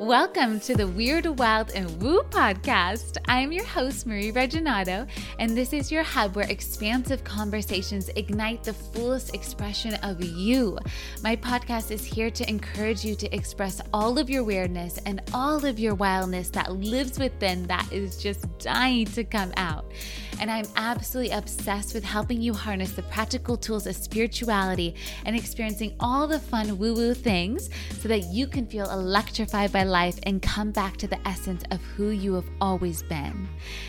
Welcome to the Weird, Wild, and Woo podcast. I'm your host, Marie Reginato, and this is your hub where expansive conversations ignite the fullest expression of you. My podcast is here to encourage you to express all of your weirdness and all of your wildness that lives within that is just dying to come out. And I'm absolutely obsessed with helping you harness the practical tools of spirituality and experiencing all the fun woo woo things so that you can feel electrified by life and come back to the essence of who you have always been.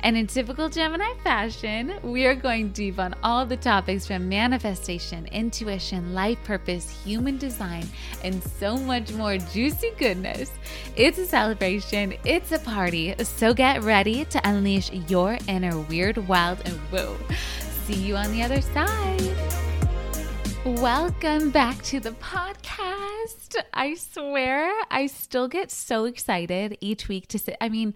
And in typical Gemini fashion, we are going deep on all the topics from manifestation, intuition, life purpose, human design, and so much more juicy goodness. It's a celebration, it's a party, so get ready to unleash your inner weird, wild, and woo. See you on the other side. Welcome back to the podcast. I swear I still get so excited each week to sit. I mean,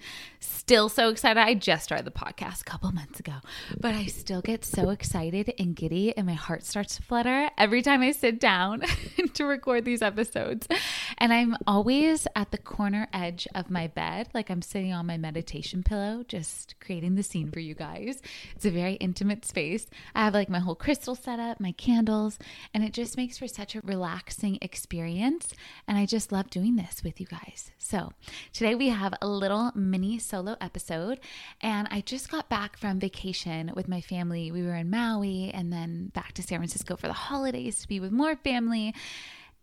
still so excited. I just started the podcast a couple months ago, but I still get so excited and giddy, and my heart starts to flutter every time I sit down to record these episodes. And I'm always at the corner edge of my bed, like I'm sitting on my meditation pillow, just creating the scene for you guys. It's a very intimate space. I have like my whole crystal setup, my candles, and it just makes for such a relaxing experience. And I just love doing this with you guys. So today we have a little mini solo episode, and I just got back from vacation with my family. We were in Maui and then back to San Francisco for the holidays to be with more family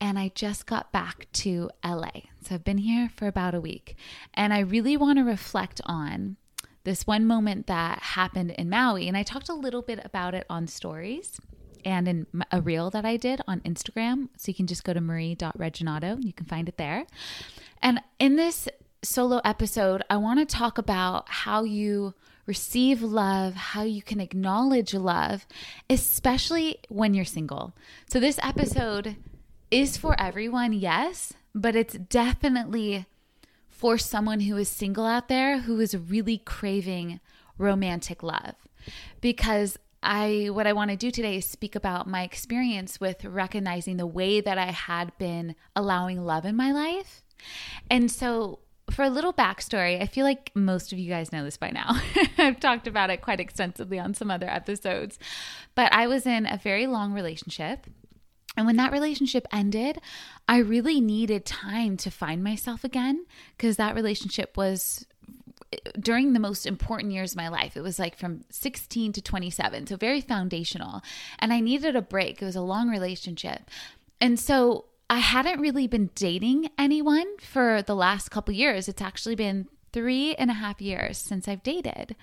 and I just got back to LA. So I've been here for about a week. And I really want to reflect on this one moment that happened in Maui. And I talked a little bit about it on stories and in a reel that I did on Instagram. So you can just go to marie.reginato. You can find it there. And in this solo episode, I want to talk about how you receive love, how you can acknowledge love, especially when you're single. So this episode is for everyone, yes, but it's definitely for someone who is single out there who is really craving romantic love. Because I what I want to do today is speak about my experience with recognizing the way that I had been allowing love in my life. And so for a little backstory, I feel like most of you guys know this by now. I've talked about it quite extensively on some other episodes. But I was in a very long relationship and when that relationship ended, I really needed time to find myself again because that relationship was during the most important years of my life. It was like from 16 to 27, so very foundational. And I needed a break. It was a long relationship. And so I hadn't really been dating anyone for the last couple years. It's actually been three and a half years since I've dated.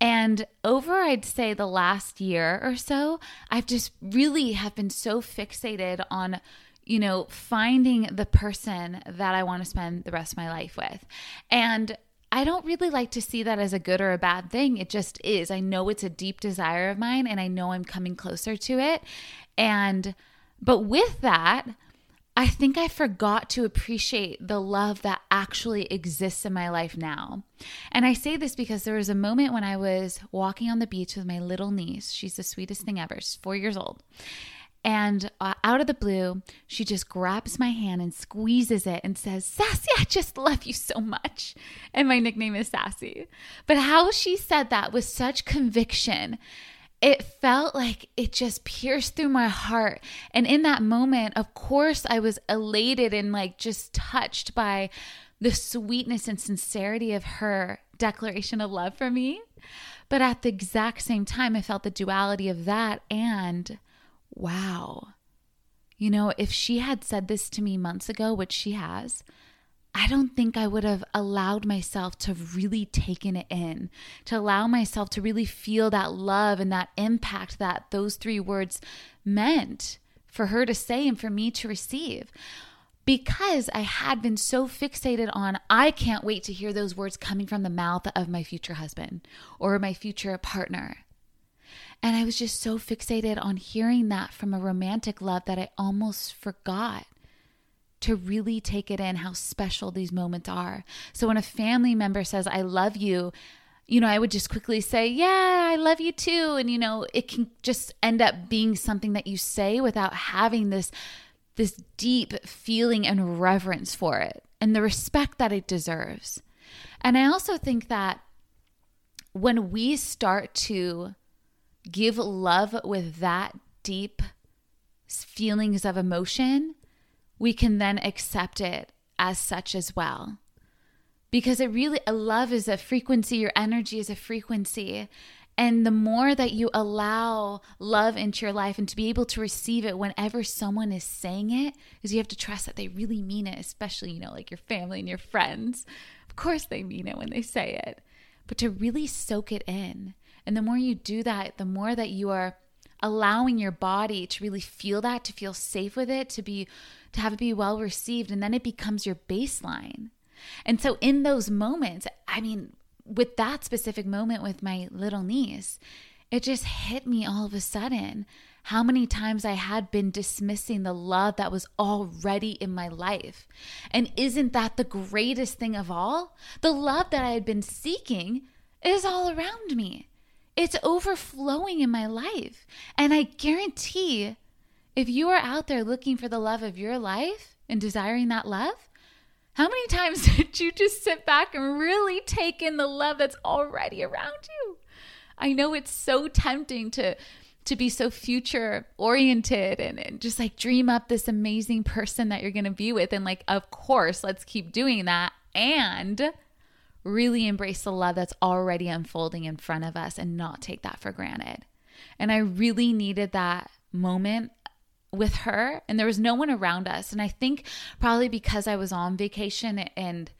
And over, I'd say, the last year or so, I've just really have been so fixated on, you know, finding the person that I want to spend the rest of my life with. And I don't really like to see that as a good or a bad thing. It just is. I know it's a deep desire of mine and I know I'm coming closer to it. And, but with that, I think I forgot to appreciate the love that actually exists in my life now. And I say this because there was a moment when I was walking on the beach with my little niece. She's the sweetest thing ever. She's four years old. And uh, out of the blue, she just grabs my hand and squeezes it and says, Sassy, I just love you so much. And my nickname is Sassy. But how she said that with such conviction it felt like it just pierced through my heart. And in that moment, of course, I was elated and like just touched by the sweetness and sincerity of her declaration of love for me. But at the exact same time, I felt the duality of that and wow. You know, if she had said this to me months ago, which she has, I don't think I would have allowed myself to really taken it in, to allow myself to really feel that love and that impact that those three words meant for her to say and for me to receive. Because I had been so fixated on, I can't wait to hear those words coming from the mouth of my future husband or my future partner. And I was just so fixated on hearing that from a romantic love that I almost forgot to really take it in how special these moments are. So when a family member says, I love you, you know, I would just quickly say, Yeah, I love you too. And, you know, it can just end up being something that you say without having this this deep feeling and reverence for it. and the respect that it deserves. And I also think that when we start to give love with that deep feelings of emotion, we can then accept it as such as well. Because it really, a love is a frequency, your energy is a frequency. And the more that you allow love into your life and to be able to receive it whenever someone is saying it, is you have to trust that they really mean it, especially, you know, like your family and your friends. Of course, they mean it when they say it, but to really soak it in. And the more you do that, the more that you are allowing your body to really feel that, to feel safe with it, to be to have it be well received, and then it becomes your baseline. And so in those moments, I mean, with that specific moment with my little niece, it just hit me all of a sudden how many times I had been dismissing the love that was already in my life. And isn't that the greatest thing of all? The love that I had been seeking is all around me. It's overflowing in my life. And I guarantee if you are out there looking for the love of your life and desiring that love, how many times did you just sit back and really take in the love that's already around you? I know it's so tempting to to be so future oriented and, and, just like dream up this amazing person that you're going to be with and like of course let's keep doing that and really embrace the love that's already unfolding in front of us and not take that for granted. And I really needed that moment with her, and there was no one around us. And I think probably because I was on vacation and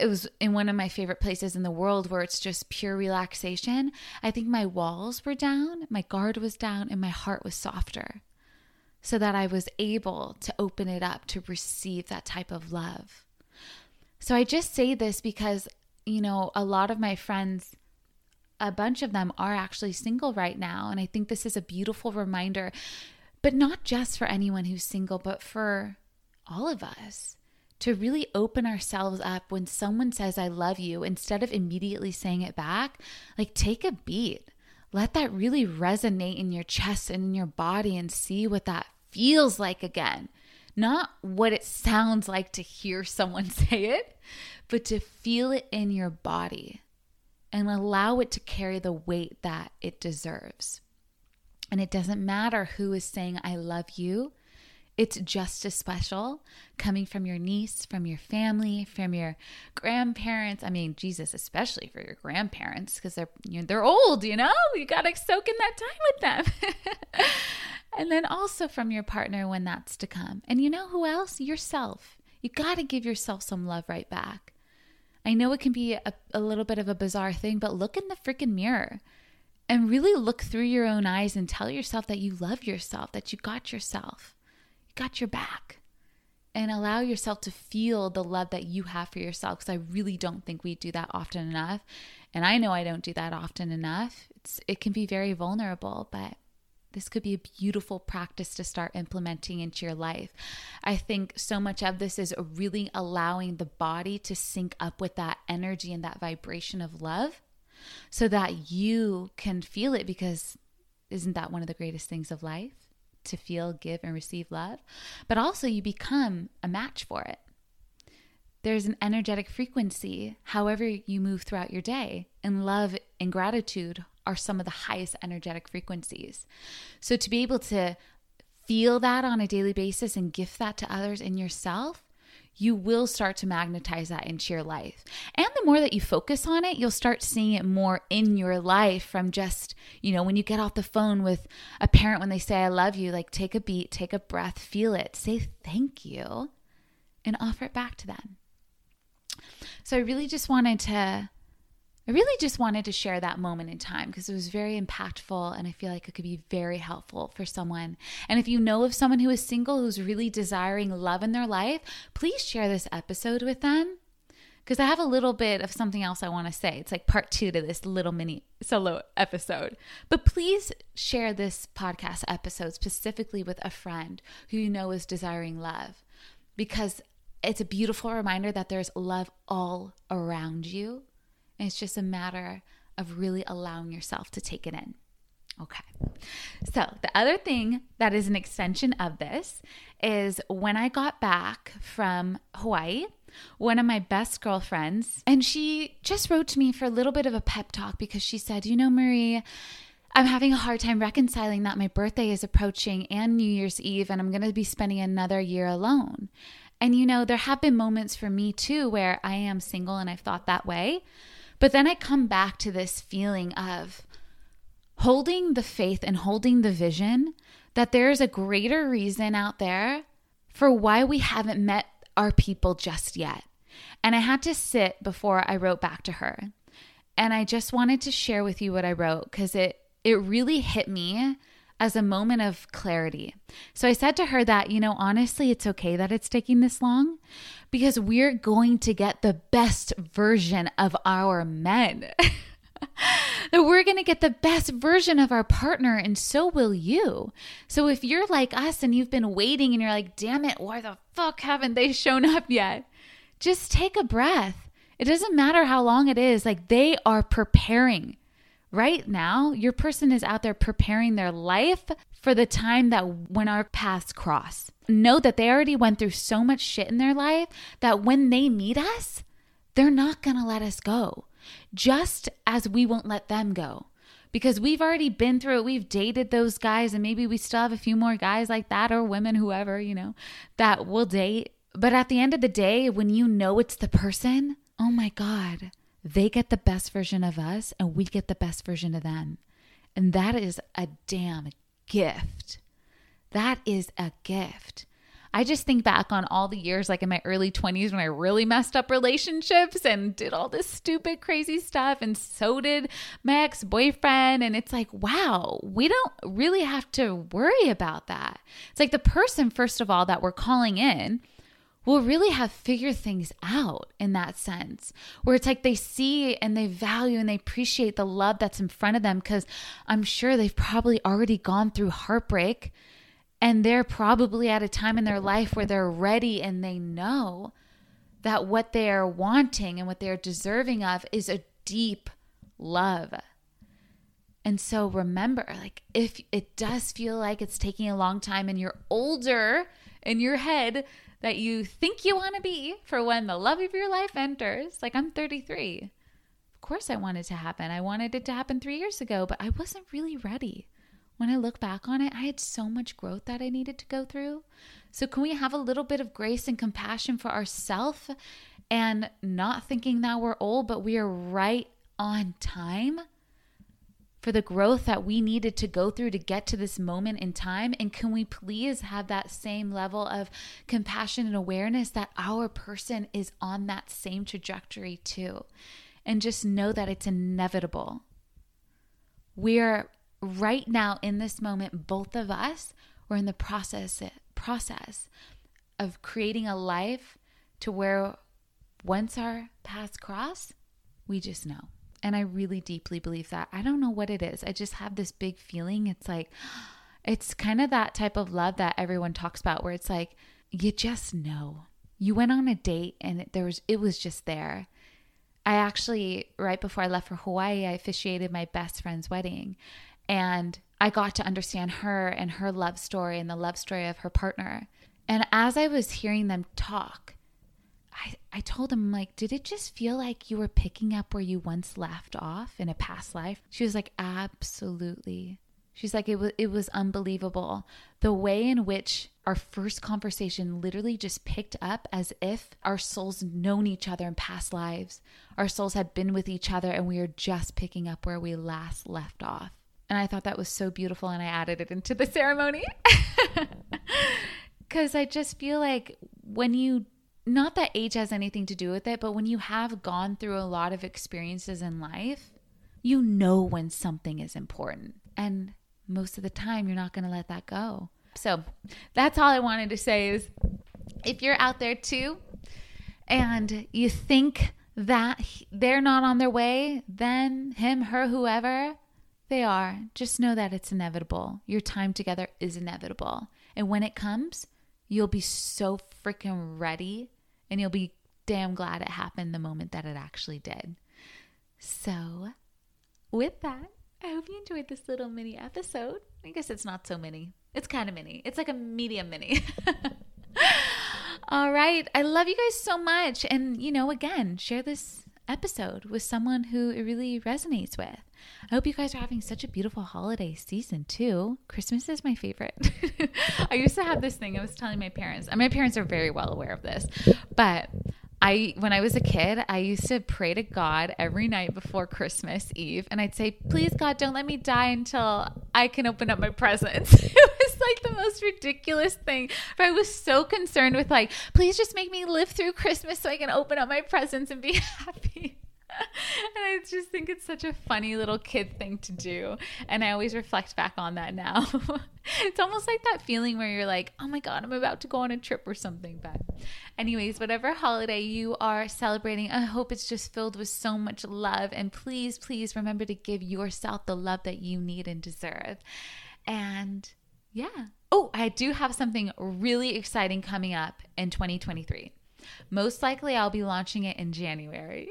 it was in one of my favorite places in the world where it's just pure relaxation. I think my walls were down, my guard was down, and my heart was softer so that I was able to open it up to receive that type of love. So I just say this because you know, a lot of my friends, a bunch of them are actually single right now. And I think this is a beautiful reminder, but not just for anyone who's single, but for all of us to really open ourselves up when someone says, I love you, instead of immediately saying it back, like take a beat. Let that really resonate in your chest and in your body and see what that feels like again. Not what it sounds like to hear someone say it, but to feel it in your body and allow it to carry the weight that it deserves. And it doesn't matter who is saying, I love you. It's just as special coming from your niece, from your family, from your grandparents. I mean, Jesus, especially for your grandparents, because they're you know, they're old, you know? You gotta soak in that time with them. and then also from your partner when that's to come. And you know who else? Yourself. You gotta give yourself some love right back. I know it can be a, a little bit of a bizarre thing, but look in the freaking mirror and really look through your own eyes and tell yourself that you love yourself, that you got yourself, you got your back, and allow yourself to feel the love that you have for yourself. Because I really don't think we do that often enough. And I know I don't do that often enough. It's, it can be very vulnerable, but this could be a beautiful practice to start implementing into your life. I think so much of this is really allowing the body to sync up with that energy and that vibration of love so that you can feel it because isn't that one of the greatest things of life? To feel, give, and receive love. But also, you become a match for it. There's an energetic frequency, however, you move throughout your day, and love and gratitude are some of the highest energetic frequencies. So to be able to feel that on a daily basis and gift that to others and yourself, you will start to magnetize that into your life. And the more that you focus on it, you'll start seeing it more in your life from just, you know, when you get off the phone with a parent when they say, I love you, like take a beat, take a breath, feel it, say thank you, and offer it back to them. So I really just wanted to I really just wanted to share that moment in time because it was very impactful and I feel like it could be very helpful for someone. And if you know of someone who is single who's really desiring love in their life, please share this episode with them because I have a little bit of something else I want to say. It's like part two to this little mini solo episode. But please share this podcast episode specifically with a friend who you know is desiring love because it's a beautiful reminder that there's love all around you it's just a matter of really allowing yourself to take it in. Okay. So, the other thing that is an extension of this is when I got back from Hawaii, one of my best girlfriends, and she just wrote to me for a little bit of a pep talk because she said, You know, Marie, I'm having a hard time reconciling that my birthday is approaching and New Year's Eve, and I'm going to be spending another year alone. And, you know, there have been moments for me too where I am single and I've thought that way. But then I come back to this feeling of, holding the faith and holding the vision that there's a greater reason out there for why we haven't met our people just yet. And I had to sit before I wrote back to her. And I just wanted to share with you what I wrote because it it really hit me as a moment of clarity. So I said to her that, you know, honestly, it's okay that it's taking this long because we're going to get the best version of our men. that we're going to get the best version of our partner, and so will you. So if you're like us and you've been waiting and you're like, damn it, why the fuck haven't they shown up yet? Just take a breath. It doesn't matter how long it is, like they are preparing. Right now, your person is out there preparing their life for the time that when our paths cross. Know that they already went through so much shit in their life that when they meet us, they're not gonna let us go just as we won't let them go because we've already been through it. We've dated those guys, and maybe we still have a few more guys like that, or women, whoever, you know, that will date. But at the end of the day, when you know it's the person, oh my God, they get the best version of us, and we get the best version of them. And that is a damn gift. That is a gift. I just think back on all the years, like in my early 20s, when I really messed up relationships and did all this stupid, crazy stuff. And so did my ex boyfriend. And it's like, wow, we don't really have to worry about that. It's like the person, first of all, that we're calling in will really have figured things out in that sense where it's like they see and they value and they appreciate the love that's in front of them because i'm sure they've probably already gone through heartbreak and they're probably at a time in their life where they're ready and they know that what they are wanting and what they're deserving of is a deep love. And so remember, like, if it does feel like it's taking a long time and you're older in your head that you think you want to be for when the love of your life enters, like, I'm 33. Of course, I wanted to happen. I wanted it to happen three years ago, but I wasn't really ready when I look back on it, I had so much growth that I needed to go through. So, can we have a little bit of grace and compassion for ourselves and not thinking that we're old, but we are right on time for the growth that we needed to go through to get to this moment in time? And can we please have that same level of compassion and awareness that our person is on that same trajectory too? And just know that it's inevitable. We're right now in this moment, both of us, we're in the process process of creating a life to where once our paths cross, we just know. And I really deeply believe that. I don't know what it is. I just have this big feeling. It's like, it's kind of that type of love that everyone talks about where it's like, you just know. You went on a date and there was, it was just there. I actually, right before I left for Hawaii, I officiated my best friend's wedding. And I got to understand her and her love story and the love story of her partner. And as I was hearing them talk, I, I told him, like, did it just feel like you were picking up where you once left off in a past life? She was like, absolutely. She's like, it was it was unbelievable. The way in which our first conversation literally just picked up as if our souls known each other in past lives. Our souls had been with each other and we were just picking up where we last left off. And I thought that was so beautiful and I added it into the ceremony. Because I just feel like when you, not that age has anything to do with it, but when you have gone through a lot of experiences in life, you know when something is important. And most of the time, you're not going to let that go. So that's all I wanted to say is if you're out there too and you think that they're not on their way, then him, her, whoever, they are. Just know that it's inevitable. Your time together is inevitable. And when it comes, you'll be so freaking ready and you'll be damn glad it happened the moment that it actually did. So, with that, I hope you enjoyed this little mini episode. I guess it's not so mini. It's kind of mini. It's like a medium mini. All right. I love you guys so much. And, you know, again, share this episode with someone who it really resonates with. I hope you guys are having such a beautiful holiday season too. Christmas is my favorite. I used to have this thing I was telling my parents, and my parents are very well aware of this, but I when I was a kid, I used to pray to God every night before Christmas Eve and I'd say, "Please God, don't let me die until I can open up my presents." it was like the most ridiculous thing. But I was so concerned with like, "Please just make me live through Christmas so I can open up my presents and be happy." And I just think it's such a funny little kid thing to do. And I always reflect back on that now. it's almost like that feeling where you're like, oh my God, I'm about to go on a trip or something. But, anyways, whatever holiday you are celebrating, I hope it's just filled with so much love. And please, please remember to give yourself the love that you need and deserve. And yeah. Oh, I do have something really exciting coming up in 2023. Most likely, I'll be launching it in January.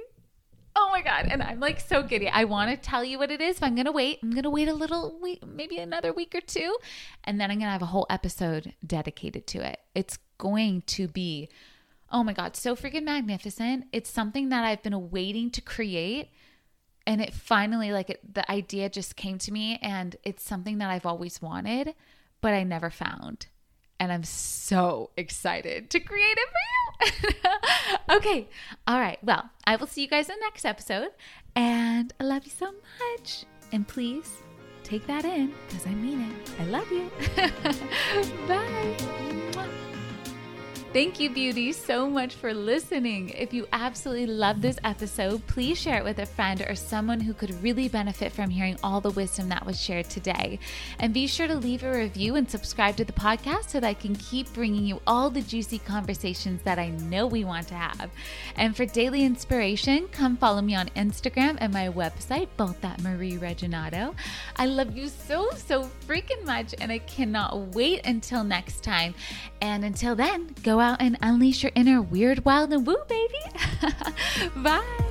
My god! And I'm like so giddy. I want to tell you what it is, but I'm gonna wait. I'm gonna wait a little week, maybe another week or two, and then I'm gonna have a whole episode dedicated to it. It's going to be, oh my god, so freaking magnificent. It's something that I've been waiting to create, and it finally, like, it, the idea just came to me, and it's something that I've always wanted, but I never found and I'm so excited to create it for you. okay. All right. Well, I will see you guys in the next episode. And I love you so much. And please take that in because I mean it. I love you. Bye. Thank you, beauty, so much for listening. If you absolutely love this episode, please share it with a friend or someone who could really benefit from hearing all the wisdom that was shared today. And be sure to leave a review and subscribe to the podcast so that I can keep bringing you all the juicy conversations that I know we want to have. And for daily inspiration, come follow me on Instagram and my website, both at Marie Reginato. I love you so, so freaking much, and I cannot wait until next time. And until then, go out and unleash your inner weird, wild, and woo, baby. Bye.